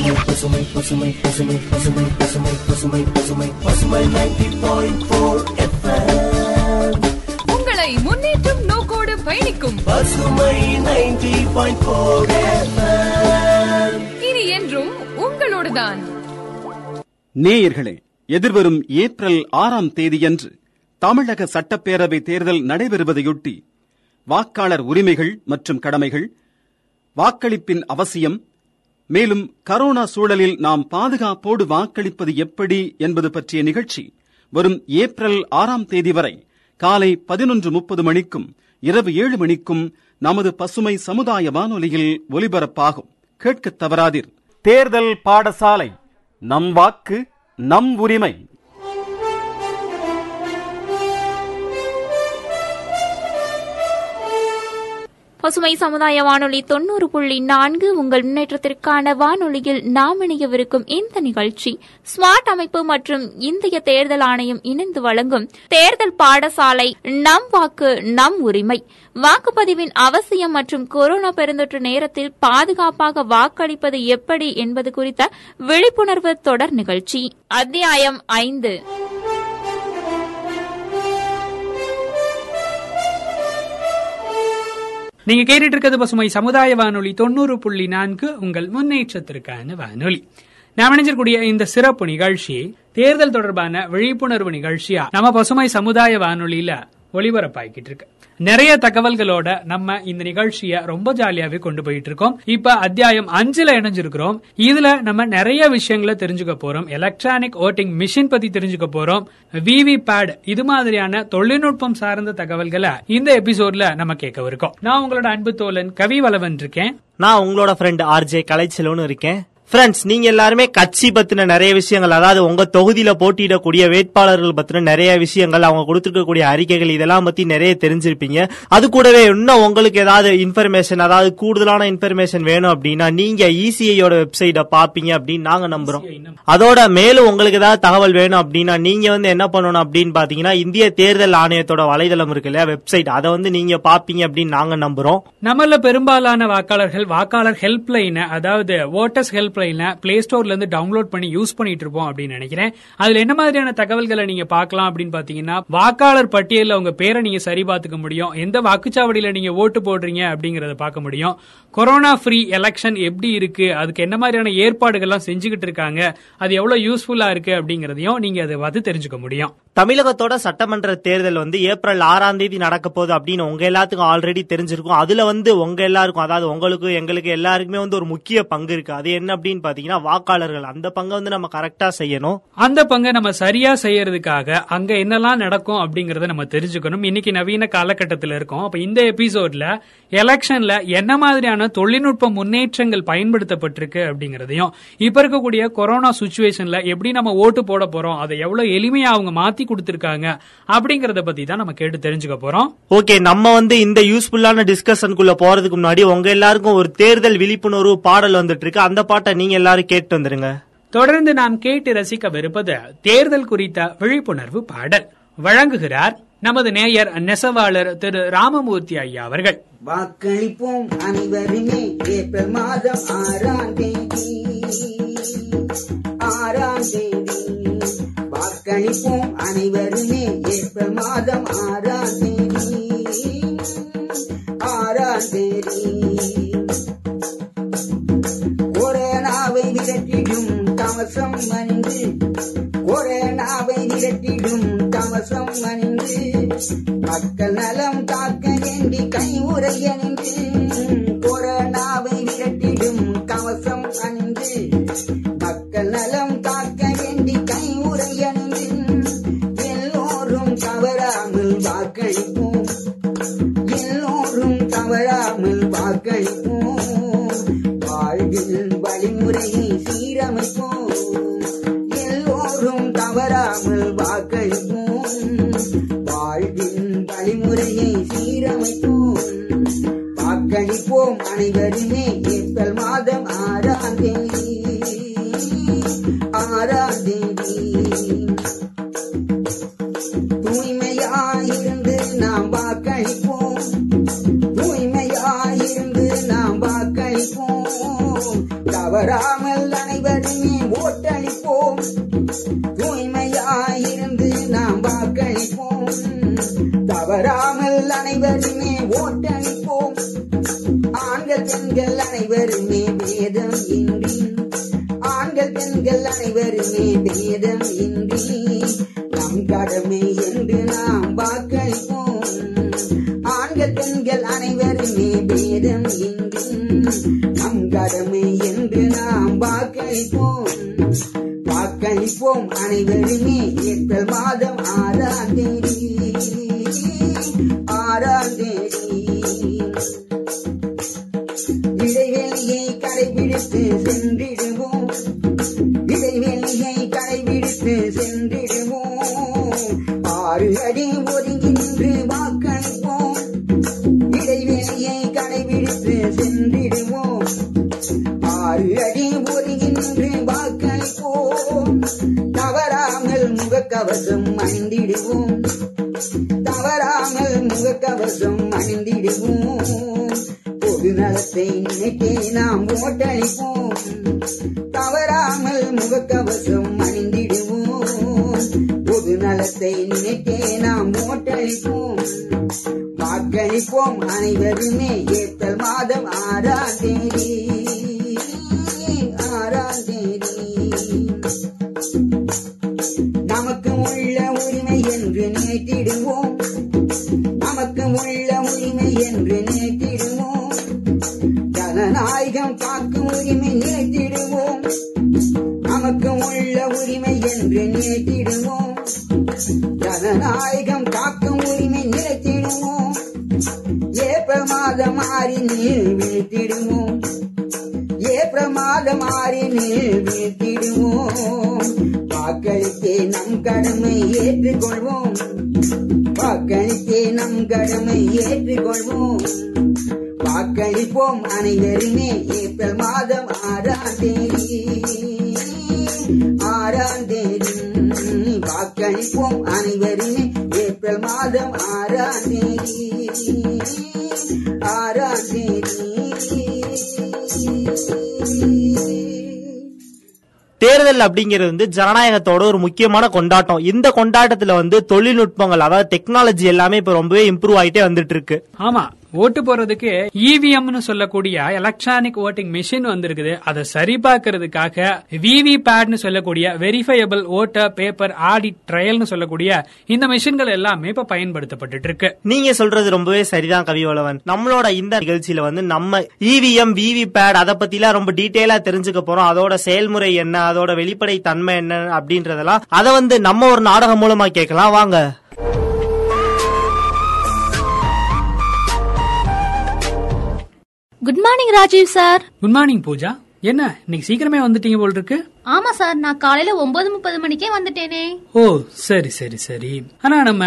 பசுமை பசுமை பசுமை பசுமை பசுமை பசுமை பசுமை பசுமை பசுமை நைன்டி பாயிண்ட் ஃபோர் உங்களை முன்னேற்றம் நோக்கோடு பயணிக்கும் பசுமை நைன்டி பாயிண்ட் ஃபோர் இனி என்றும் உங்களோடுதான். நேயர்களே எதிர்வரும் ஏப்ரல் ஆறாம் தேதியன்று தமிழக சட்டப்பேரவை தேர்தல் நடைபெறுவதையொட்டி வாக்காளர் உரிமைகள் மற்றும் கடமைகள் வாக்களிப்பின் அவசியம் மேலும் கரோனா சூழலில் நாம் பாதுகாப்போடு வாக்களிப்பது எப்படி என்பது பற்றிய நிகழ்ச்சி வரும் ஏப்ரல் ஆறாம் தேதி வரை காலை பதினொன்று முப்பது மணிக்கும் இரவு ஏழு மணிக்கும் நமது பசுமை சமுதாய வானொலியில் ஒலிபரப்பாகும். கேட்கத் தவறாதீர். தேர்தல் பாடசாலை. நம் வாக்கு நம் உரிமை. பசுமை சமுதாய வானொலி தொண்ணூறு புள்ளி நான்கு உங்கள் முன்னேற்றத்திற்கான வானொலியில் நாம் இணையவிருக்கும் இந்த நிகழ்ச்சி. ஸ்மார்ட் அமைப்பு மற்றும் இந்திய தேர்தல் ஆணையம் இணைந்து வழங்கும் தேர்தல் பாடசாலை நம் வாக்கு நம் உரிமை. வாக்குப்பதிவின் அவசியம் மற்றும் கொரோனா பெருந்தொற்று நேரத்தில் பாதுகாப்பாக வாக்களிப்பது எப்படி என்பது குறித்த விழிப்புணர்வு தொடர் நிகழ்ச்சி. அத்தியாயம் ஐந்து. நீங்க கேட்டுட்டு இருக்கிறது பசுமை சமுதாய வானொலி தொண்ணூறு புள்ளி நான்கு உங்கள் முன்னேற்றத்திற்கான வானொலி. நாம் இணைஞ்சிருக்கூடிய இந்த சிறப்பு நிகழ்ச்சி தேர்தல் தொடர்பான விழிப்புணர்வு நிகழ்ச்சியா? நம்ம பசுமை சமுதாய வானொலியில ஒளிபரப்பாக்கிட்டு இருக்கு நிறைய தகவல்களோட நம்ம இந்த நிகழ்ச்சியை ரொம்ப ஜாலியாவே கொண்டு போயிட்டு இருக்கோம் இப்ப அத்தியாயம் அஞ்சுல இணைஞ்சிருக்கிறோம். இதுல நம்ம நிறைய விஷயங்களை தெரிஞ்சுக்க போறோம். எலக்ட்ரானிக் ஓட்டிங் மிஷின் பத்தி தெரிஞ்சுக்க போறோம். விவி பேட் இது மாதிரியான தொழில்நுட்பம் சார்ந்த தகவல்களை இந்த எபிசோட்ல நம்ம கேட்கவிருக்கோம் நான் உங்களோட அன்பு தோழன் கவி வளவன் இருக்கேன். நான் உங்களோட ஃப்ரெண்ட் ஆர்ஜே கலைச்செல்வன் இருக்கேன். ஃப்ரெண்ட்ஸ் நீங்க எல்லாருமே கட்சி பத்தின நிறைய விஷயங்கள் அதாவது உங்க தொகுதியில போட்டியிடக்கூடிய வேட்பாளர்கள் பத்தின நிறைய விஷயங்கள் அவங்க கொடுத்துருக்கக்கூடிய அறிக்கைகள் இதெல்லாம் பத்தி நிறைய தெரிஞ்சிருப்பீங்க. அது கூடவே இன்னும் உங்களுக்கு ஏதாவது இன்ஃபர்மேஷன் அதாவது கூடுதலான இன்ஃபர்மேஷன் வேணும் அப்படின்னா நீங்க இசிஐயோட வெப்சைட்டை பாப்பீங்க அப்படின்னு நாங்க நம்புறோம். அதோட மேலும் உங்களுக்கு ஏதாவது தகவல் வேணும் அப்படின்னா நீங்க வந்து என்ன பண்ணணும் அப்படின்னு பாத்தீங்கன்னா இந்திய தேர்தல் ஆணையத்தோட வலைதளம் இருக்கு இல்லையா வெப்சைட் அதை வந்து நீங்க பாப்பீங்க அப்படின்னு நாங்க நம்புறோம். நம்மள பெரும்பாலான வாக்காளர்கள் வாக்காளர் ஹெல்ப் லைனை அதாவது ஓட்டர்ஸ் ஹெல்ப் லைனை பிளே ஸ்டோர்ல இருந்து டவுன்லோட் பண்ணி யூஸ் பண்ணிட்டு இருப்போம் அப்படின்னு நினைக்கிறேன். அதுல என்ன மாதிரியான தகவல்களை நீங்க பார்க்கலாம் அப்படின்னு பாத்தீங்கன்னா வாக்காளர் பட்டியலில் உங்க பேரை நீங்க சரி பார்த்துக்க முடியும். எந்த வாக்குச்சாவடியில நீங்க ஓட்டு போடுறீங்க அப்படிங்கறத பார்க்க முடியும். கொரோனா ஃப்ரீ எலெக்ஷன் எப்படி இருக்கு? அதுக்கு என்ன மாதிரியான ஏற்பாடுகள்லாம் செஞ்சுக்கிட்டு இருக்காங்க? அது எவ்வளவு யூஸ்ஃபுல்லா இருக்கு அப்படிங்கறதையும் நீங்க அதை பார்த்து தெரிஞ்சுக்க முடியும். தமிழகத்தோட சட்டமன்ற தேர்தல் வந்து ஏப்ரல் ஆறாம் தேதி நடக்க போகுது அப்படின்னு உங்க எல்லாத்துக்கும் ஆல்ரெடி தெரிஞ்சிருக்கும். அதுல வந்து உங்க எல்லாருக்கும் அதாவது உங்களுக்கு எங்களுக்கு எல்லாருக்குமே வந்து ஒரு முக்கிய பங்கு இருக்கு. அது என்ன அப்படின்னு பாத்தீங்கன்னா வாக்காளர்கள் அந்த பங்கை வந்து நம்ம கரெக்டா செய்யணும். அந்த பங்கை நம்ம சரியா செய்யறதுக்காக அங்க என்னெல்லாம் நடக்கும் அப்படிங்கறத நம்ம தெரிஞ்சுக்கணும். இன்னைக்கு நவீன காலகட்டத்தில் இருக்கோம். அப்ப இந்த எபிசோட்ல எலெக்ஷன்ல என்ன மாதிரியான தொழில்நுட்ப முன்னேற்றங்கள் பயன்படுத்தப்பட்டிருக்கு அப்படிங்கறதையும் இப்ப இருக்கக்கூடிய கொரோனா சுச்சுவேஷன்ல எப்படி நம்ம ஓட்டு போட போறோம் அதை எவ்வளவு எளிமையா அவங்க மாத்தி கொடுத்திருக்காங்க அப்படிங்கறத பத்தி தான் நம்ம கேட்டு தெரிஞ்சுக்க போறோம். ஓகே நம்ம வந்து இந்த யூஸ்ஃபுல்லான டிஸ்கஷனுக்குள்ள போறதுக்கு முன்னாடி உங்க எல்லாருக்கும் ஒரு தேர்தல் விழிப்புணர்வு பாடல் வந்துட்டு இருக்கு. அந்த பாட்டை நீங்க எல்லாரும் கேட்டு வந்துருங்க. தொடர்ந்து நாம் கேட்டு ரசிக்கவிருப்பது தேர்தல் குறித்த விழிப்புணர்வு பாடல். வழங்குகிறார் நமது நேயர் நெசவாளர் திரு ராமமூர்த்தி ஐயா அவர்கள். வாக்களிப்போம் அனைவருமே ஏப்ரல் மாதம் ஆறாம் தேதி. ஆறாம் தேதி. வாக்களிப்போம் அனைவருமே ஏப்ரல் மாதம் ஆறாம் தேதி. ஆறாம் தேதி. கொரோனாவை விரட்டிடும் கவசம் அணிந்து மக்கள் நலம் காக்க வேண்டி கை உரைய எல்லோரும் தவறாமல் வாக்களிப்போம். எல்லோரும் தவறாமல் வாக்களிப்போம். வாழ்வில் வழிமுறையை சீரமைப்போம். எல்லோரும் தவறாமல் பேதம் இன்றி. ஆண்கள் பெண்கள் அனைவருமே பேதம் இன்றி. நம் கடமை என்று நாம் வாக்களிப்போம். ஆண்கள் பெண்கள் அனைவருமே பேதம் இன்றி. நம் கடமை என்று நாம் வாக்களிப்போம். வாக்களிப்போம் அனைவருமே. ஏப்ரல் மாதம் ஆறாம் தேதி. ஆறாம் தேதி. கடைபிடித்து ஜனநாயகம் காக்கும் உரிமை நினைத்திடுவோம் நமக்கு உள்ள உரிமை என்று நினைத்திடுவோம். ஜனநாயகம் காக்கும் உரிமை நினைத்திடுவோம் ஏப்ரமாத மாறி நீர் வீழ்த்திடுவோம். ஏப்ரமாத மாறி நீர் வீழ்த்திடுவோம். வாக்களித்தே நம் கடமை ஏற்றுக்கொள்வோம். வாக்களித்தே நம் கடமை ஏற்றுக்கொள்வோம். வாக்களிப்போம் அனைவருமே ஏப்ரல் மாதம் ஆறாம் தேதி. ஆறாம் தேதி வாக்களிப்போம் அனைவருமே ஏப்ரல் மாதம் ஆறாம் தேதி. ஆறாம் தேதி. தேர்தல் அப்படிங்கிறது வந்து ஜனநாயகத்தோட ஒரு முக்கியமான கொண்டாட்டம். இந்த கொண்டாட்டத்துல வந்து தொழில்நுட்பங்கள் அதாவது டெக்னாலஜி எல்லாமே இப்ப ரொம்பவே இம்ப்ரூவ் ஆயிட்டே வந்துட்டு இருக்கு. ஆமா. ஓட்டு போறதுக்கு இவிஎம்னு சொல்லக்கூடிய எலக்ட்ரானிக் ஓட்டிங் மிஷின் வந்திருக்குது. அதை சரிபார்க்கறதுக்காக விவி பேட்னு சொல்லக்கூடிய வெரிஃபையபிள் ஓட்டர் பேப்பர் ஆடிட் ட்ரையல்னு சொல்லக்கூடிய இந்த மிஷின்கள் எல்லாமே இப்ப பயன்படுத்தப்பட்டு இருக்கு. நீங்க சொல்றது ரொம்பவே சரிதான் கவிவளவன் நம்மளோட இந்த நிகழ்ச்சியில வந்து நம்ம இவிஎம் விவி பேட் அதை பத்திலாம் ரொம்ப டீட்டெயிலா தெரிஞ்சுக்க போறோம். அதோட செயல்முறை என்ன அதோட வெளிப்படை தன்மை என்ன அப்படின்றதெல்லாம் அதை வந்து நம்ம ஒரு நாடகம் மூலமா கேட்கலாம். வாங்க. Good morning Rajeev sir good morning Pooja என்ன இன்னைக்கு சீக்கிரமே வந்துட்டீங்க போல் இருக்கு ஆமா சார் நான் காலையில ஒன்பது முப்பது மணிக்கே வந்துட்டேனே. ஓ சரி சரி சரி. ஆனா நம்ம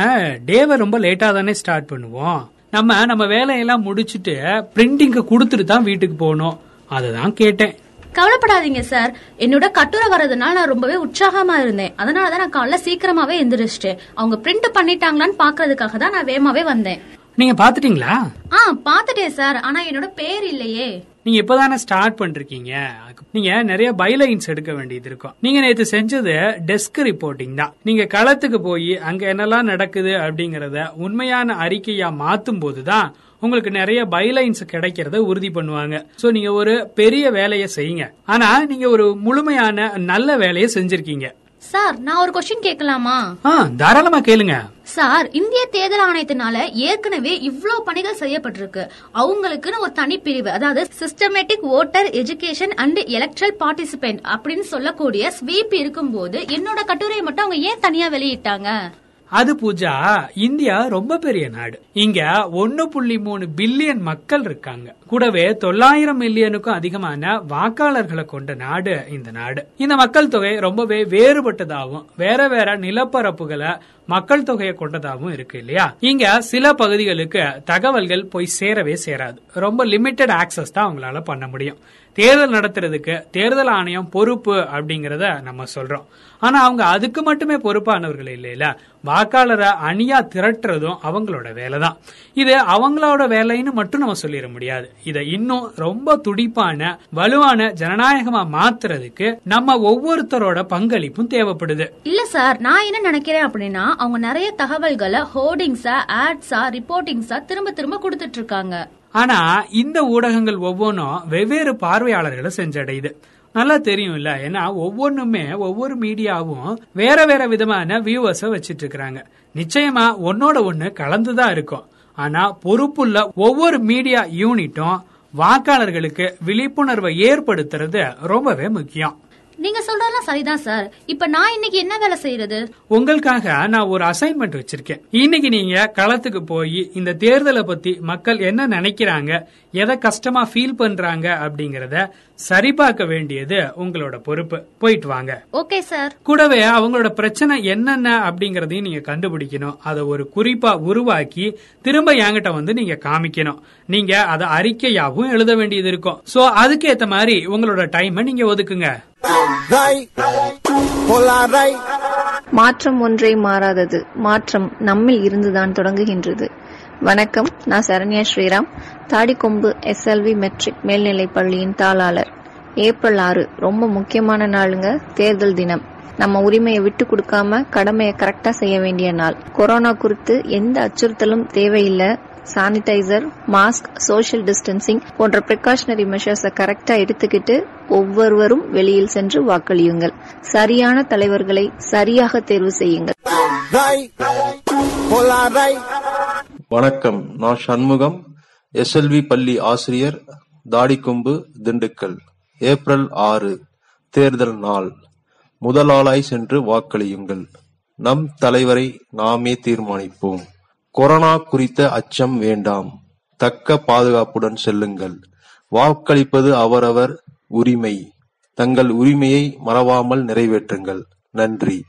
டேவை ரொம்ப லேட்டா தானே ஸ்டார்ட் பண்ணுவோம். நம்ம நம்ம வேலையெல்லாம் முடிச்சிட்டு பிரிண்டிங்க கொடுத்துட்டு தான் வீட்டுக்கு போகணும். அததான் கேட்டேன். கவலைப்படாதீங்க சார் என்னோட கட்டுரை வர்றதுனால நான் ரொம்பவே உற்சாகமா இருந்தேன். அதனாலதான் நான் காலைல சீக்கிரமாவே எந்திரிச்சிட்டேன். அவங்க பிரிண்ட் பண்ணிட்டாங்களான்னு பாக்குறதுக்காக தான் நான் வேகமாவே வந்தேன். நீங்க பாத்துட்டீங்களா ஆ பாத்துட்டேன் சார். ஆனா என்னோட பேர் இல்லையே. நீங்க இப்பதானே ஸ்டார்ட் பண்றீங்க நீங்க நிறைய பைலைன்ஸ் எடுக்க வேண்டியது இருக்கும். நீங்க நேத்து செஞ்சது டெஸ்க் ரிப்போர்ட்டிங் தான். நீங்க களத்துக்கு போய் அங்க என்னெல்லாம் நடக்குது அப்படிங்கறத உண்மையான அறிக்கையா மாத்தும் போதுதான் உங்களுக்கு நிறைய பைலைன்ஸ் கிடைக்கிறத உறுதி பண்ணுவாங்க. சோ நீங்க ஒரு பெரிய வேலையை செய்யுங்க. ஆனா நீங்க ஒரு முழுமையான நல்ல வேலையை செஞ்சிருக்கீங்க. சார் நான் ஒரு கொஸ்டின் கேட்கலாமா? ஆ தாராளமா கேளுங்க. சார் இந்திய தேர்தல் ஆணையத்தினால ஏற்கனவே இவ்வளவு பணிகள் செய்யப்பட்டிருக்கு. அவங்களுக்குன்னு ஒரு தனிப்பிரிவு அதாவது systematic voter education and electoral participant அப்படின்னு சொல்லக்கூடிய ஸ்வீப் இருக்கும்போது என்னோட கட்டுரையை மட்டும் அவங்க ஏன் தனியா வெளியிட்டாங்க? அது பூஜா இந்தியா ரொம்ப பெரிய நாடு. இங்க ஒன்னு புள்ளி மூணு பில்லியன் மக்கள் இருக்காங்க. கூடவே தொள்ளாயிரம் மில்லியனுக்கும் அதிகமான வாக்காளர்களை கொண்ட நாடு இந்த நாடு. இந்த மக்கள் தொகை ரொம்பவே வேறுபட்டதாகவும் வேற வேற நிலப்பரப்புகளை மக்கள் தொகையை கொண்டதாகவும் இருக்கு இல்லையா? இங்க சில பகுதிகளுக்கு தகவல்கள் போய் சேரவே சேராது. ரொம்ப லிமிட்டட் ஆக்சஸ் தான் அவங்களால பண்ண முடியும். தேர்தல் நடத்துறதுக்கு தேர்தல் ஆணையம் பொறுப்பு அப்படிங்கறத நம்ம சொல்றோம். ஆனா அவங்க அதுக்கு மட்டுமே பொறுப்பானவர்கள் இல்லையில வாக்காளரை அணியா திரட்டுறதும் அவங்களோட வேலை தான் இது அவங்களோட வேலைன்னு மட்டும் நம்ம சொல்லிட முடியாது. இதை இன்னும் ரொம்ப துடிப்பான வலுவான ஜனநாயகமா மாத்துறதுக்கு நம்ம ஒவ்வொருத்தரோட பங்களிப்பும் தேவைப்படுது. இல்ல சார் நான் என்ன நினைக்கிறேன் அப்படின்னா அவங்க நிறைய தகவல்களை ஹோர்டிங்ஸா ஆட்ஸா ரிப்போர்ட்டிங்ஸா திரும்ப திரும்ப கொடுத்துட்டு இருக்காங்க. ஆனா இந்த ஊடகங்கள் ஒவ்வொன்றும் வெவ்வேறு பார்வையாளர்களை சென்றடையுது. நல்லா தெரியும் இல்ல ஏன்னா ஒவ்வொன்றுமே ஒவ்வொரு மீடியாவும் வேற வேற விதமான வியூவர்ஸ வச்சிட்டு இருக்கிறாங்க நிச்சயமா ஒன்னோட ஒண்ணு கலந்துதான் இருக்கும். ஆனா பொறுப்புள்ள ஒவ்வொரு மீடியா யூனிட்டும் வாக்காளர்களுக்கு விழிப்புணர்வை ஏற்படுத்துறது ரொம்பவே முக்கியம். நீங்க சொல்றதெல்லாம் சரிதான் சார். இப்ப நான் இன்னைக்கு என்ன வேலை செய்யறது? உங்களுக்காக நான் ஒரு அசைன்மெண்ட் வச்சிருக்கேன். இன்னைக்கு நீங்க களத்துக்கு போய் இந்த தேர்தலை பத்தி மக்கள் என்ன நினைக்கிறாங்க எதை கஷ்டமா ஃபீல் பண்றாங்க அப்படிங்கறத சரிபார்க்க வேண்டியது உங்களோட பொறுப்பு. போயிட்டு வாங்க. Okay sir. கூடவே அவங்களோட பிரச்சனை என்னென்ன அப்படிங்கறதையும் நீங்க கண்டுபிடிக்கணும். அதை ஒரு குறிப்பா உருவாக்கி திரும்ப என்கிட்ட வந்து நீங்க காமிக்கணும். நீங்க அதை அறிக்கையாவும் எழுத வேண்டியது இருக்கும். சோ அதுக்கு ஏத்த மாதிரி உங்களோட டைமை நீங்க ஒதுக்குங்க. மாற்றம் ஒன்றே மாறாதது. மாற்றம் நம்மில் இருந்துதான் தொடங்குகின்றது. வணக்கம் நான் சரண்யா ஸ்ரீராம் தாடிக்கொம்பு எஸ்எல்வி மெட்ரிக் மேல்நிலைப் பள்ளியின் தாளாளர். ஏப்ரல் ஆறு ரொம்ப முக்கியமான நாளுங்க தேர்தல் தினம். நம்ம உரிமையை விட்டு கொடுக்காம கடமையை கரெக்டா செய்ய வேண்டிய நாள். கொரோனா குறித்து எந்த அச்சுறுத்தலும் தேவையில்லை. சானிடைசர் மாஸ்க் சோஷியல் டிஸ்டன்சிங் போன்ற பிரிகாஷனரி மெஷர்ஸை கரெக்டா எடுத்துக்கிட்டு ஒவ்வொருவரும் வெளியில் சென்று வாக்களியுங்கள். சரியான தலைவர்களை சரியாக தேர்வு செய்யுங்கள். வணக்கம். நான் சண்முகம் எஸ்எல்வி பள்ளி ஆசிரியர் தாடிக்கொம்பு திண்டுக்கல். ஏப்ரல் ஆறு தேர்தல் நாள். முதலாளாய் சென்று வாக்களியுங்கள். நம் தலைவரை நாமே தீர்மானிப்போம். கொரோனா குறித்த அச்சம் வேண்டாம். தக்க பாதுகாப்புடன் செல்லுங்கள். வாக்களிப்பது அவரவர் உரிமை. தங்கள் உரிமையை மறவாமல் நிறைவேற்றுங்கள். நன்றி.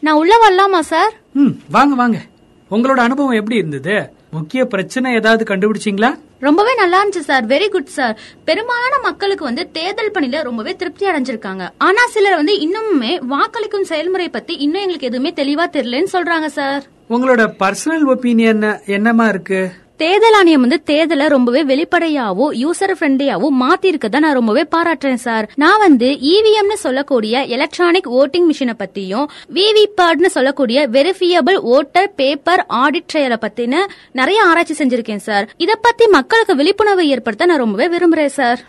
நான் உள்ள வரலாமா சார்? ம் வாங்க வாங்க. உங்களோட அனுபவம் எப்படி இருந்தது? முக்கிய பிரச்சனை ஏதாவது கண்டுபிடிச்சீங்களா? ரொம்பவே நல்லா இருந்துச்சு சார் வெரி குட் சார் பெரும்பாலான மக்களுக்கு வந்து தேர்தல் பணியில ரொம்பவே திருப்தி அடைஞ்சிருக்காங்க. ஆனா சிலர் வந்து இன்னுமே வாக்களிக்கும் செயல்முறை பத்தி இன்னும் எங்களுக்கு எதுவுமே தெளிவா தெரியலன்னு சொல்றாங்க சார் உங்களோட பர்சனல் ஒப்பீனியன் என்னமா இருக்கு? தேர்தல் ஆணையம் வந்து தேர்தலை ரொம்பவே வெளிப்படையாவோ யூசர் ஃப்ரெண்ட்லியாவோ மாத்தி இருக்கத நான் ரொம்பவே பாராட்டுறேன் சார் நான் வந்து இவிஎம்னு சொல்லக்கூடிய எலக்ட்ரானிக் ஓட்டிங் மிஷினை பத்தியும் விவிபேட்னு சொல்லக்கூடிய வெரிஃபியபிள் ஓட்டர் பேப்பர் ஆடிட் ட்ரையலை பத்தின நிறைய ஆராய்ச்சி செஞ்சிருக்கேன் சார் இத பத்தி மக்களுக்கு விழிப்புணர்வு ஏற்படுத்த நான் ரொம்பவே விரும்புறேன் சார்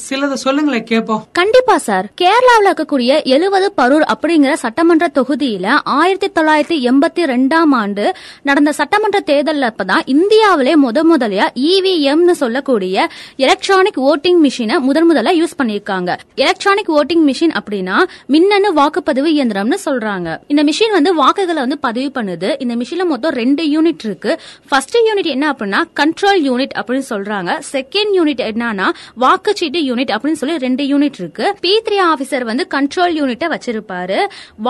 சிலதை சொல்லுங்களேன் கேப்போம். கண்டிப்பா சார் கேரளாவில் இருக்கக்கூடிய எழுபது பரூர் அப்படிங்கிற சட்டமன்ற தொகுதியில ஆயிரத்தி தொள்ளாயிரத்தி எண்பத்தி ரெண்டாம் ஆண்டு நடந்த சட்டமன்ற தேர்தல் அப்பதான் இந்தியாவிலே முத முதலியா இவிஎம்னு சொல்லக்கூடிய எலக்ட்ரானிக் ஓட்டிங் மிஷினை முதன் முதல்ல யூஸ் பண்ணிருக்காங்க எலக்ட்ரானிக் ஓட்டிங் மிஷின் அப்படின்னா மின்னணு வாக்குப்பதிவு இயந்திரம்னு சொல்றாங்க. இந்த மிஷின் வந்து வாக்குகளை வந்து பதிவு பண்ணுது. இந்த மிஷின்ல மொத்தம் ரெண்டு யூனிட் இருக்கு. ஃபர்ஸ்ட் யூனிட் என்ன அப்படின்னா கண்ட்ரோல் யூனிட் அப்படின்னு சொல்றாங்க. செகண்ட் யூனிட் என்னன்னா வாக்குச்சீட்டு யூனிட் அப்படின்னு சொல்லி ரெண்டு யூனிட் இருக்கு. பி த்ரீ ஆபீசர் வந்து கண்ட்ரோல் யூனிட்டை வச்சிருப்பாரு.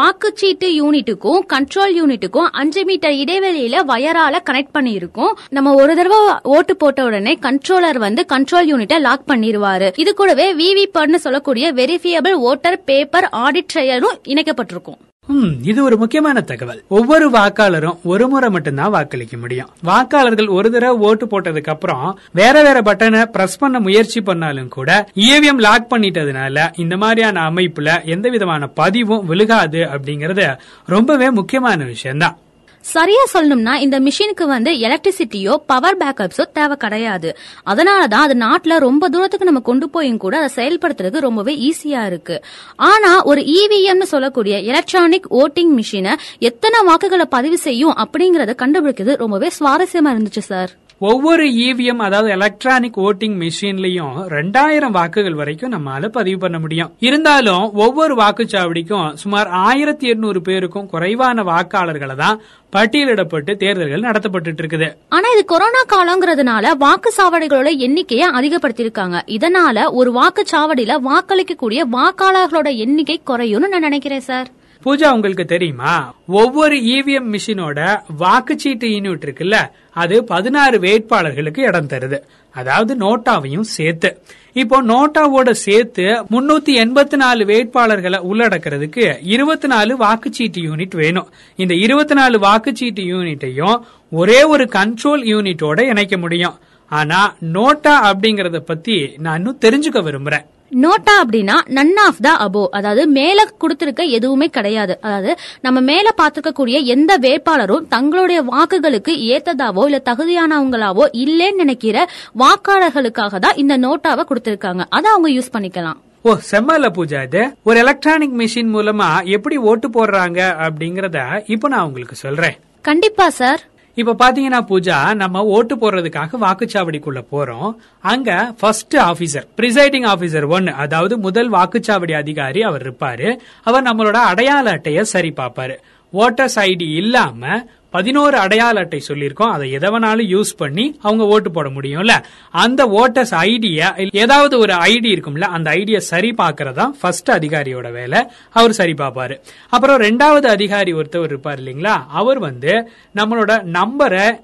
வாக்குச்சீட்டு யூனிட்டுக்கும் கண்ட்ரோல் யூனிட்டுக்கும் அஞ்சு மீட்டர் இடைவெளியில வயரால கனெக்ட் பண்ணி இருக்கும் நம்ம ஒரு தடவை ஓட்டு போட்ட உடனே கண்ட்ரோலர் வந்து கண்ட்ரோல் யூனிட்டை லாக் பண்ணிடுவாரு இது கூடவே விவி சொல்லக்கூடிய வெரிஃபியபிள் ஓட்டர் பேப்பர் ஆடிட் ட்ரையரும் இணைக்கப்பட்டிருக்கும். இது ஒரு முக்கியமான தகவல். ஒவ்வொரு வாக்காளரும் ஒரு முறை மட்டும்தான் வாக்களிக்க முடியும். வாக்காளர்கள் ஒரு தடவை ஓட்டு போட்டதுக்கு அப்புறம் வேற வேற பட்டனை பிரஸ் பண்ண முயற்சி பண்ணாலும் கூட இவிஎம் லாக் பண்ணிட்டதுனால இந்த மாதிரியான அமைப்புல எந்த விதமான பதிவும் விழுகாது அப்படிங்கறது ரொம்பவே முக்கியமான விஷயம்தான். சரியா சொல்லணும்னா இந்த மிஷினுக்கு வந்து எலக்ட்ரிசிட்டியோ பவர் பேக்கப்ஸோ தேவை கிடையாது. அதனாலதான் அது நாட்டுல ரொம்ப தூரத்துக்கு நம்ம கொண்டு போயும் கூட அதை செயல்படுத்துறதுக்கு ரொம்பவே ஈஸியா இருக்கு. ஆனா ஒரு இவிஎம்னு சொல்லக்கூடிய எலக்ட்ரானிக் ஓட்டிங் மிஷினை எத்தனை வாக்குகளை பதிவு செய்யும் அப்படிங்கறத கண்டுபிடிக்கிறது ரொம்பவே சுவாரஸ்யமா இருந்துச்சு சார் ஒவ்வொரு இவிஎம் அதாவது எலக்ட்ரானிக் ஓட்டிங் மிஷின்லயும் ரெண்டாயிரம் வாக்குகள் வரைக்கும் நம்மளால பதிவு பண்ண முடியும். இருந்தாலும் ஒவ்வொரு வாக்குச்சாவடிக்கும் சுமார் ஆயிரத்தி எண்ணூறு பேருக்கும் குறைவான வாக்காளர்களை தான் பட்டியலிடப்பட்டு தேர்தல்கள் நடத்தப்பட்டு இருக்குது ஆனா இது கொரோனா காலங்கிறதுனால வாக்குச்சாவடிகளோட எண்ணிக்கையை அதிகப்படுத்தியிருக்காங்க. இதனால ஒரு வாக்குச்சாவடியில வாக்களிக்கக்கூடிய வாக்காளர்களோட எண்ணிக்கை குறையும்னு நான் நினைக்கிறேன் சார். பூஜா உங்களுக்கு தெரியுமா? ஒவ்வொரு இவிஎம் மிஷினோட வாக்குச்சீட்டு யூனிட் இருக்குல்ல அது பதினாறு வேட்பாளர்களுக்கு இடம் தருது. அதாவது நோட்டாவையும் சேர்த்து. இப்போ நோட்டாவோட சேர்த்து முன்னூத்தி எண்பத்தி நாலு வேட்பாளர்களை உள்ளடக்கிறதுக்கு இருபத்தி நாலு வாக்குச்சீட்டு யூனிட் வேணும். இந்த இருபத்தி நாலு வாக்குச்சீட்டு யூனிட்டையும் ஒரே ஒரு கண்ட்ரோல் யூனிட்டோட இணைக்க முடியும். ஆனா நோட்டா அப்படிங்கறத பத்தி நான் இன்னும் தெரிஞ்சுக்க விரும்புறேன். நோட்டா அப்படின்னா நன் ஆஃப் த அபோ அதாவது மேல கொடுத்திருக்க எதுவுமே கிடையாது. அதாவது நம்ம மேல பார்த்திருக்கக்கூடிய எந்த வேட்பாளரும் தங்களுடைய வாக்குகளுக்கு ஏத்ததாவோ இல்ல தகுதியானவங்களாவோ இல்லைன்னு நினைக்கிற வாக்காளர்களுக்காக தான் இந்த நோட்டாவை கொடுத்திருக்காங்க. அதை அவங்க யூஸ் பண்ணிக்கலாம். ஓ செம்மல பூஜா இது. ஒரு எலக்ட்ரானிக் மிஷின் மூலமா எப்படி ஓட்டு போடுறாங்க அப்படிங்கறத இப்போ நான் உங்களுக்கு சொல்றேன். கண்டிப்பா சார் இப்ப பாத்தீங்கன்னா பூஜா நம்ம ஓட்டு போடுறதுக்காக வாக்குச்சாவடிக்குள்ள போறோம். அங்க ஃபர்ஸ்ட் ஆபீசர் பிரிசைடிங் ஆபீசர் ஒன்னு அதாவது முதல் வாக்குச்சாவடி அதிகாரி அவர் இருப்பாரு. அவர் நம்மளோட அடையாள அட்டைய சரி பார்ப்பாரு. ஓட்டர்ஸ் ஐடி இல்லாம பதினோரு அடையாள அட்டை சொல்லியிருக்கோம். அதை எதவனாலும் வேணாலும் யூஸ் பண்ணி அவங்க ஓட்டு போட முடியும்ல. அந்த ஓட்டர்ஸ் ஐடியா ஏதாவது ஒரு ஐடி இருக்கும்ல அந்த ஐடியை சரி பார்க்கறதா ஃபர்ஸ்ட் அதிகாரியோட வேலை. அவர் சரி பார்ப்பாரு. அப்புறம் ரெண்டாவது அதிகாரி ஒருத்தவர் இருப்பார் இல்லைங்களா? அவர் வந்து நம்மளோட நம்பரை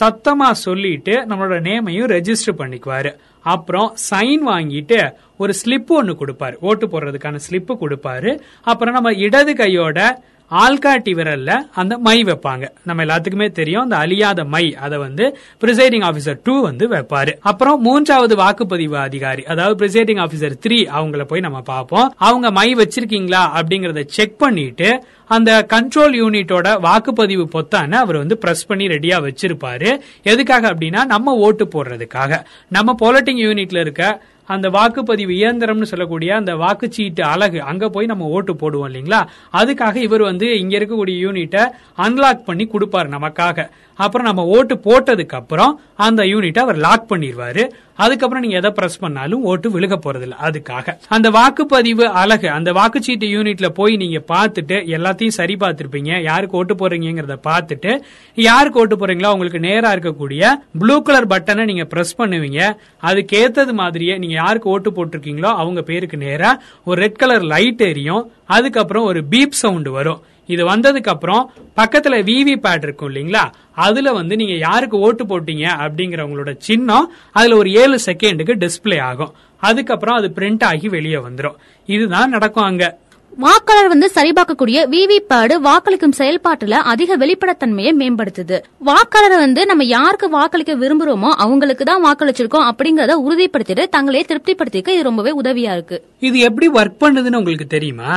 சத்தமா சொல்லிட்டு நம்மளோட நேமையும் ரெஜிஸ்டர் பண்ணிக்குவாரு. அப்புறம் சைன் வாங்கிட்டு ஒரு ஸ்லிப் ஒன்று கொடுப்பாரு. ஓட்டு போடுறதுக்கான ஸ்லிப்பு கொடுப்பாரு. அப்புறம் நம்ம இடது கையோட ஆள்காட்டி விரல்ல அந்த மை வைப்பாங்க. நம்ம எல்லாத்துக்குமே தெரியும் அந்த அழியாத மை அதை வந்து பிரிசைடிங் ஆபிசர் டூ வந்து வைப்பாரு. அப்புறம் மூன்றாவது வாக்குப்பதிவு அதிகாரி அதாவது பிரிசைடிங் ஆபிசர் த்ரீ அவங்கள போய் நம்ம பார்ப்போம். அவங்க மை வச்சிருக்கீங்களா அப்படிங்கறத செக் பண்ணிட்டு அந்த கண்ட்ரோல் யூனிட்டோட வாக்குப்பதிவு பொத்தான அவர் வந்து பிரஸ் பண்ணி ரெடியா வச்சிருப்பாரு. எதுக்காக அப்படின்னா நம்ம ஓட்டு போடுறதுக்காக. நம்ம போலட்டிங் யூனிட்ல இருக்க அந்த வாக்குப்பதிவு இயந்திரம்னு சொல்லக்கூடிய அந்த வாக்குச்சீட்டு அழகு அங்க போய் நம்ம ஓட்டு போடுவோம் இல்லைங்களா? அதுக்காக இவர் வந்து இங்க இருக்கக்கூடிய யூனிட்டை அன்லாக் பண்ணி கொடுப்பாரு நமக்காக. அப்புறம் நம்ம ஓட்டு போட்டதுக்கு அப்புறம் அந்த யூனிட்டை அவர் லாக் பண்ணிடுவாரு அதுக்கப்புறம் நீங்க எதை பிரஸ் பண்ணாலும் ஓட்டு விழுக போறதில்ல. அதுக்காக. அந்த வாக்குப்பதிவு அழகு அந்த வாக்குச்சீட்டு யூனிட்ல போய் நீங்க பார்த்துட்டு எல்லாத்தையும் சரி பார்த்திருப்பீங்க. யாருக்கு ஓட்டு போறீங்கிறத பார்த்துட்டு யாருக்கு ஓட்டு போறீங்களோ உங்களுக்கு நேரா இருக்கக்கூடிய ப்ளூ கலர் பட்டனை நீங்க பிரஸ் பண்ணுவீங்க. அதுக்கு ஏத்தது மாதிரியே நீங்க யாருக்கு ஓட்டு போட்டிருக்கீங்களோ அவங்க பேருக்கு நேரா ஒரு ரெட் கலர் லைட் எரியும். அதுக்கப்புறம் ஒரு பீப் சவுண்ட் வரும். இது வந்ததுக்கு அப்புறம் பக்கத்துல விவி பேட் இருக்கும் இல்லைங்களா? அதுல வந்து நீங்க யாருக்கு ஓட்டு போட்டீங்க அப்படிங்கறவங்களோட சின்னம் அதுல ஒரு ஏழு செகண்டுக்கு டிஸ்ப்ளே ஆகும். அதுக்கப்புறம் அது பிரிண்ட் ஆகி வெளியே வந்துரும். இதுதான் நடக்கும் அங்க. வாக்காளர் வந்து சரிபார்க்கக்கூடிய விவிபேடு வாக்களிக்கும் செயல்பாட்டுல அதிக வெளிப்படைத்தன்மையை மேம்படுத்துது. வாக்காளர் வந்து நம்ம யாருக்கு வாக்களிக்க விரும்புறோமோ அவங்களுக்கு தான் வாக்களிச்சிருக்கோம் அப்படிங்கறத உறுதிப்படுத்திட்டு தங்களே திருப்திப்படுத்திக்க இது ரொம்பவே உதவியா இருக்கு. இது எப்படி ஒர்க் பண்ணுதுன்னு உங்களுக்கு தெரியுமா?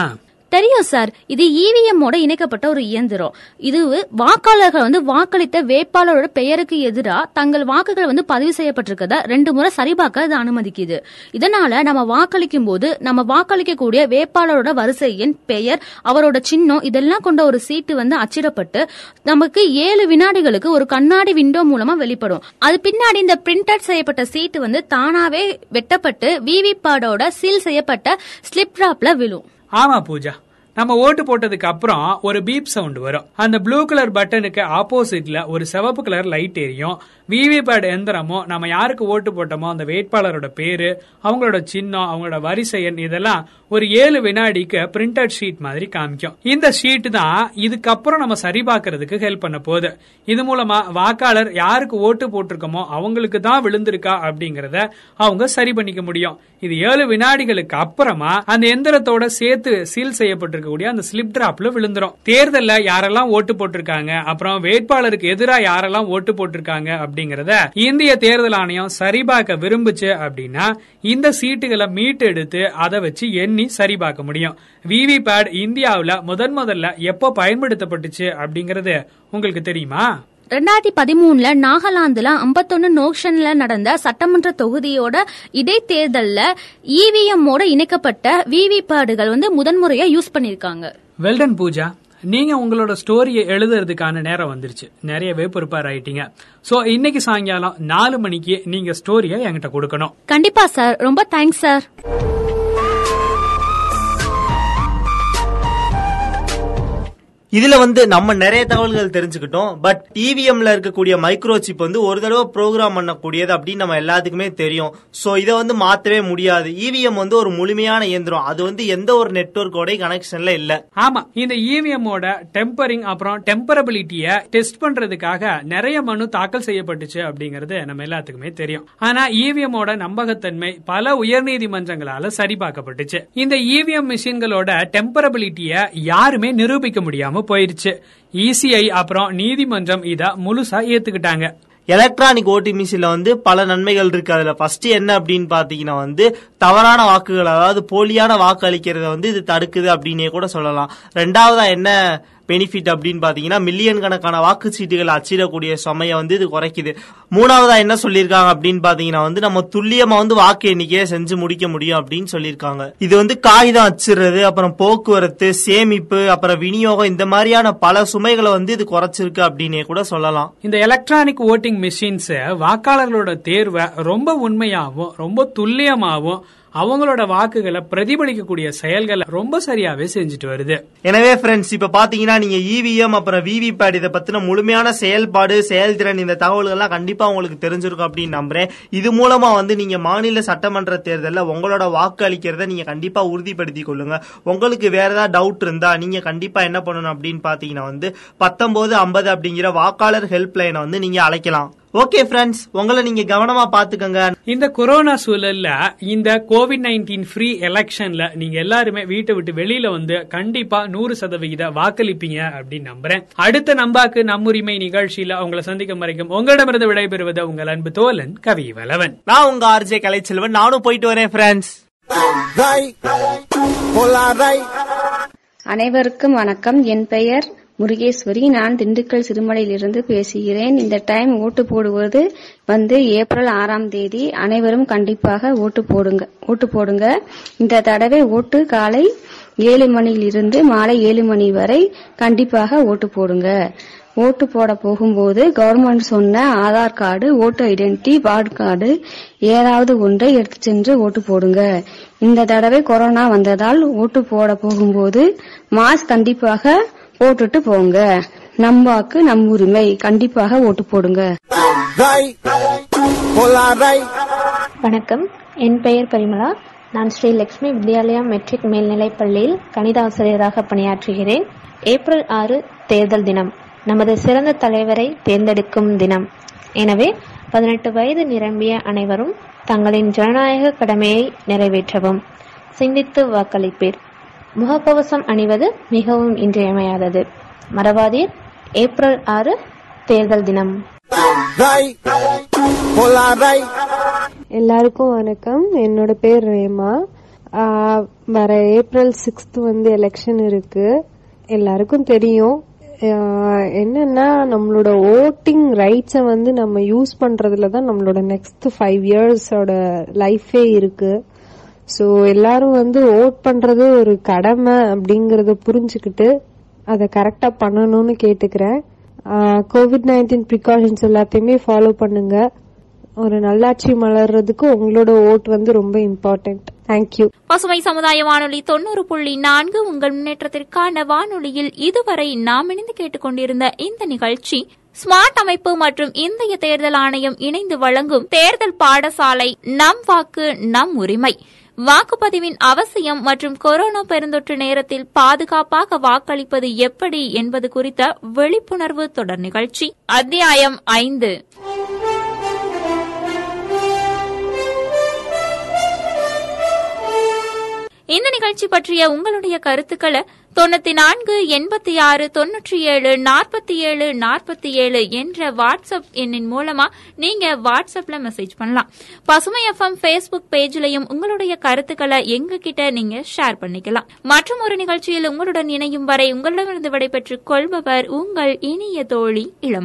தெரியும் சார் இது இவிஎம் ஓட இணைக்கப்பட்ட ஒரு இயந்திரம். இது வாக்காளர்கள் வந்து வாக்களித்த வேட்பாளரோட பெயருக்கு எதிராக தங்கள் வாக்குகள் வந்து பதிவு செய்யப்பட்டிருக்கத ரெண்டு முறை சரிபார்க்க இது அனுமதிக்குது. இதனால நம்ம வாக்களிக்கும் போது நம்ம வாக்களிக்கக்கூடிய வேட்பாளரோட வரிசை எண் பெயர் அவரோட சின்னம் இதெல்லாம் கொண்ட ஒரு சீட்டு வந்து அச்சிடப்பட்டு நமக்கு ஏழு வினாடிகளுக்கு ஒரு கண்ணாடி விண்டோ மூலமா வெளிப்படும். அது பின்னாடி இந்த பிரிண்டட் செய்யப்பட்ட சீட்டு வந்து தானாவே வெட்டப்பட்டு விவி பேடோட சீல் செய்யப்பட்ட ஸ்லிப் டிராப்ல விழும். ஆமா பூஜா. நம்ம ஓட்டு போட்டதுக்கு அப்புறம் ஒரு பீப் சவுண்ட் வரும். அந்த ப்ளூ கலர் பட்டனுக்கு ஆப்போசிட்ல ஒரு சிவப்பு கலர் லைட் எரியும். விவிபேட் எந்திரமோ நம்ம யாருக்கு ஓட்டு போட்டோமோ அந்த வேட்பாளரோட பேரு அவங்களோட சின்னம் அவங்களோட வரிசை எண் இதெல்லாம் ஒரு ஏழு வினாடிக்கு பிரிண்டட் ஷீட் மாதிரி காமிக்கும். இந்த ஷீட் தான் இதுக்கப்புறம் நம்ம சரி பார்க்கறதுக்கு ஹெல்ப் பண்ண போகுது. இது மூலமா வாக்காளர் யாருக்கு ஓட்டு போட்டிருக்கோமோ அவங்களுக்கு தான் விழுந்திருக்கா அப்படிங்கறத அவங்க சரி பண்ணிக்க முடியும். இது ஏழு வினாடிகளுக்கு அப்புறமா அந்த எந்திரத்தோட சேர்த்து சீல் செய்யப்பட்டிருக்கக்கூடிய அந்த ஸ்லிப் டிராப்ல விழுந்துரும். தேர்தல்ல யாரெல்லாம் ஓட்டு போட்டிருக்காங்க அப்புறம் வேட்பாளருக்கு எதிராக யாரெல்லாம் ஓட்டு போட்டிருக்காங்க அப்படிங்கறத இந்திய தேர்தல் ஆணையம் சரிபார்க்க விரும்புச்சு அப்படின்னா இந்த சீட்டுகளை மீட்டு எடுத்து அதை வச்சு எண்ணி சரிபார்க்க முடியும். விவி பேட் இந்தியாவுல முதன் முதல்ல எப்போ பயன்படுத்தப்பட்டுச்சு அப்படிங்கறது உங்களுக்கு தெரியுமா? ரெண்டாயிரத்தி பதிமூணுல நாகாலாந்துல ஐம்பத்தொன்னு நோக்ஷன்ல நடந்த சட்டமன்ற தொகுதியோட இடைத்தேர்தல்ல இவிஎம் ஓட இணைக்கப்பட்ட விவி பேடுகள் வந்து முதன்முறையா யூஸ் பண்ணிருக்காங்க வெல்டன் பூஜா. நீங்க உங்களோட ஸ்டோரியை எழுதுறதுக்கான நேரம் வந்துருச்சு. நிறையவே ப்ரிப்பேர் ஆயிட்டீங்க சோ இன்னைக்கு சாயங்காலம் நாலு மணிக்கு நீங்க ஸ்டோரியை என்கிட்ட கொடுக்கணும். கண்டிப்பா சார் ரொம்ப தேங்க்ஸ் சார் இதுல வந்து நம்ம நிறைய தகவல்கள் தெரிஞ்சுக்கிட்டோம். பட் இவிஎம்ல இருக்கக்கூடிய மைக்ரோ சிப் வந்து ஒரு தடவை ப்ரோக்ராம் பண்ணக்கூடியது அப்படின்னு நம்ம எல்லாத்துக்குமே தெரியும். சோ இதை வந்து மாத்தவே முடியாது. இவிஎம் வந்து ஒரு முழுமையான இயந்திரம். அது வந்து எந்த ஒரு நெட்ஒர்க்கோட கனெக்ஷன்ல இல்ல. ஆமா. இந்த இவிஎம்மோட டெம்பரிங் அப்புறம் டெம்பரபிலிட்டிய டெஸ்ட் பண்றதுக்காக நிறைய மனு தாக்கல் செய்யப்பட்டுச்சு அப்படிங்கறது நம்ம எல்லாத்துக்குமே தெரியும். ஆனா இவிஎம்மோட நம்பகத்தன்மை பல உயர்நீதிமன்றங்களால சரிபார்க்கப்பட்டுச்சு. இந்த இவிஎம் மிஷின்களோட டெம்பரபிலிட்டிய யாருமே நிரூபிக்க முடியாம போயிருச்சு. இசிஐ அப்புறம் நீதிமன்றம் இத முழுசா ஏத்துக்கிட்டாங்க. எலக்ட்ரானிக் ஓட்டி மிஷின்ல வந்து பல நன்மைகள் இருக்கு. அதுல ஃபர்ஸ்ட் என்ன அப்படின்னு பாத்தீங்கன்னா வந்து தவறான வாக்குகள் அதாவது போலியான வாக்கு அளிக்கிறத வந்து இது தடுக்குது அப்படின்னே கூட சொல்லலாம். ரெண்டாவதா என்ன பெனிஃபிட் அப்படின்னு பாத்தீங்கன்னா மில்லியன் கணக்கான வாக்குச்சீட்டுகள் அச்சிடக்கூடிய சுமையை வந்து இது குறைக்குது. மூணாவதா என்ன சொல்லியிருக்காங்க அப்படின்னு பாத்தீங்கன்னா வந்து நம்ம துல்லியமா வந்து வாக்கு எண்ணிக்கையை செஞ்சு முடிக்க முடியும் அப்படின்னு சொல்லியிருக்காங்க. இது வந்து காகிதம் அச்சிடுறது அப்புறம் போக்குவரத்து சேமிப்பு அப்புறம் விநியோகம் இந்த மாதிரியான பல சுமைகளை வந்து இது குறைச்சிருக்கு அப்படின்னே கூட சொல்லலாம். இந்த எலக்ட்ரானிக் ஓட்டிங் மிஷின்ஸ் வாக்காளர்களோட தேர்வை ரொம்ப உண்மையாகவும் ரொம்ப துல்லியமாகவும் அவங்களோட வாக்குகளை பிரதிபலிக்கக்கூடிய செயல்களை ரொம்ப சரியாவே செஞ்சுட்டு வருது. எனவே ஃப்ரெண்ட்ஸ் இப்ப பாத்தீங்கன்னா நீங்க இவிஎம் அப்புறம் விவிபேட் இதை பத்தின முழுமையான செயல்பாடு செயல்திறன் இந்த தகவல்கள்லாம் கண்டிப்பா உங்களுக்கு தெரிஞ்சிருக்கும் அப்படின்னு நம்புறேன். இது மூலமா வந்து நீங்க மாநில சட்டமன்ற தேர்தலில் உங்களோட வாக்கு அளிக்கிறத நீங்க கண்டிப்பா உறுதிப்படுத்திக் கொள்ளுங்க. உங்களுக்கு வேற ஏதாவது டவுட் இருந்தா நீங்க கண்டிப்பா என்ன பண்ணணும் அப்படின்னு பாத்தீங்கன்னா வந்து பத்தொன்பது ஐம்பது அப்படிங்கிற வாக்காளர் ஹெல்ப் லைனை வந்து நீங்க அழைக்கலாம். ஓகே ஃப்ரெண்ட்ஸ் உங்களை நீங்க கவனமா பாத்துக்கங்க இந்த கொரோனா சூழல்ல இந்த கோவிட் நைன்டீன் ஃப்ரீ எலெக்ஷன்ல நீங்க எல்லாருமே வீட்டை விட்டு வெளியில வந்து கண்டிப்பா நூறு சதவிகித வாக்களிப்பீங்க அப்படின்னு நம்புறேன். அடுத்த நம்பாக்கு நம்முரிமை நிகழ்ச்சியில உங்களை சந்திக்கும் வரைக்கும் உங்களிடமிருந்து விடைபெறுவது உங்கள் அன்பு தோலன் கவி வலவன் நான் உங்க ஆர்ஜே கலைச்செல்வன். நானும் போயிட்டு வரேன் ஃப்ரெண்ட்ஸ் அனைவருக்கும் வணக்கம். என் பெயர் முருகேஸ்வரி நான் திண்டுக்கல் சிறுமலையிலிருந்து பேசுகிறேன். இந்த டைம் ஓட்டு போடுவது வந்து ஏப்ரல் ஆறாம் தேதி. அனைவரும் கண்டிப்பாக ஓட்டு போடுங்க ஓட்டு போடுங்க. இந்த தடவை ஓட்டு காலை ஏழு மணியிலிருந்து மாலை ஏழு மணி வரை கண்டிப்பாக ஓட்டு போடுங்க. ஓட்டு போட போகும்போது கவர்மெண்ட் சொன்ன ஆதார் கார்டு ஓட்டு ஐடென்டிட்டி பாட் கார்டு ஏதாவது ஒன்றை எடுத்து சென்று ஓட்டு போடுங்க. இந்த தடவை கொரோனா வந்ததால் ஓட்டு போட போகும்போது மாஸ்க் கண்டிப்பாக போட்டுட்டு போங்க. நம் வாக்கு நம் உரிமை. கண்டிப்பாக ஓட்டு போடுங்க. வணக்கம். என் பெயர் பரிமளா. நான் ஸ்ரீ லட்சுமி வித்யாலயா மெட்ரிக் மேல்நிலைப் பள்ளியில் கணித ஆசிரியராக பணியாற்றுகிறேன். ஏப்ரல் ஆறு தேர்தல் தினம். நமது சிறந்த தலைவரை தேர்ந்தெடுக்கும் தினம். எனவே பதினெட்டு வயது நிரம்பிய அனைவரும் தங்களின் ஜனநாயக கடமையை நிறைவேற்றவும். சிந்தித்து வாக்களிப்பீர். முகக்கவசம் அணிவது மிகவும் இன்றியமையாதது. மறவாதீர் ஏப்ரல் ஆறு தேர்தல் தினம். எல்லாருக்கும் வணக்கம். என்னோட பேர் ரேமா. வர ஏப்ரல் சிக்ஸ்த் வந்து எலெக்ஷன் இருக்கு. எல்லாருக்கும் தெரியும். என்னன்னா நம்மளோட ஓட்டிங் ரைட்ஸை வந்து நம்ம யூஸ் பண்றதுல தான் நம்மளோட நெக்ஸ்ட் ஃபைவ் இயர்ஸோட லைஃபே இருக்கு. ஸோ எல்லாரும் வந்து ஓட் பண்றது ஒரு கடமை அப்படிங்கறத புரிஞ்சுக்கிட்டு அதை கரெக்டா பண்ணணும்னு கேட்டுக்கிறேன். கோவிட் நைன்டீன் ப்ரிகாஷன்ஸ் எல்லாத்தையுமே ஃபாலோ பண்ணுங்க. ஒரு நல்லாட்சி மலர்றதுக்கு உங்களோட ஓட் வந்து ரொம்ப இம்பார்ட்டன்ட் தேங்க்யூ பசுமை சமுதாய வானொலி தொண்ணூறு புள்ளி நான்கு உங்கள் முன்னேற்றத்திற்கான வானொலியில் இதுவரை நாம் இணைந்து கேட்டுக்கொண்டிருந்த இந்த நிகழ்ச்சி ஸ்மார்ட் அமைப்பு மற்றும் இந்திய தேர்தல் ஆணையம் இணைந்து வழங்கும் தேர்தல் பாடசாலை நம் வாக்கு நம் உரிமை. வாக்குப்பதிவின் அவசியம் மற்றும் கொரோனா பெருந்தொற்று நேரத்தில் பாதுகாப்பாக வாக்களிப்பது எப்படி என்பது குறித்த விழிப்புணர்வு தொடர் நிகழ்ச்சி. அத்தியாயம் ஐந்து. இந்த நிகழ்ச்சி பற்றிய உங்களுடைய கருத்துக்களை தொண்ணூத்தி நான்கு எண்பத்தி ஆறு தொன்னூற்றி ஏழு நாற்பத்தி ஏழு நாற்பத்தி ஏழு என்ற வாட்ஸ்அப் எண்ணின் மூலமா நீங்க வாட்ஸ்அப்ல மெசேஜ் பண்ணலாம். பசுமை எஃப்எம் ஃபேஸ்புக் பேஜ்லயும் உங்களுடைய கருத்துக்களை எங்க கிட்ட நீங்க ஷேர் பண்ணிக்கலாம். மற்றும் ஒரு நிகழ்ச்சியில் உங்களுடன் இணையும் வரை உங்களிடமிருந்து விடைபெற்றுக் கொள்பவர் உங்கள் இனிய தோழி இளம்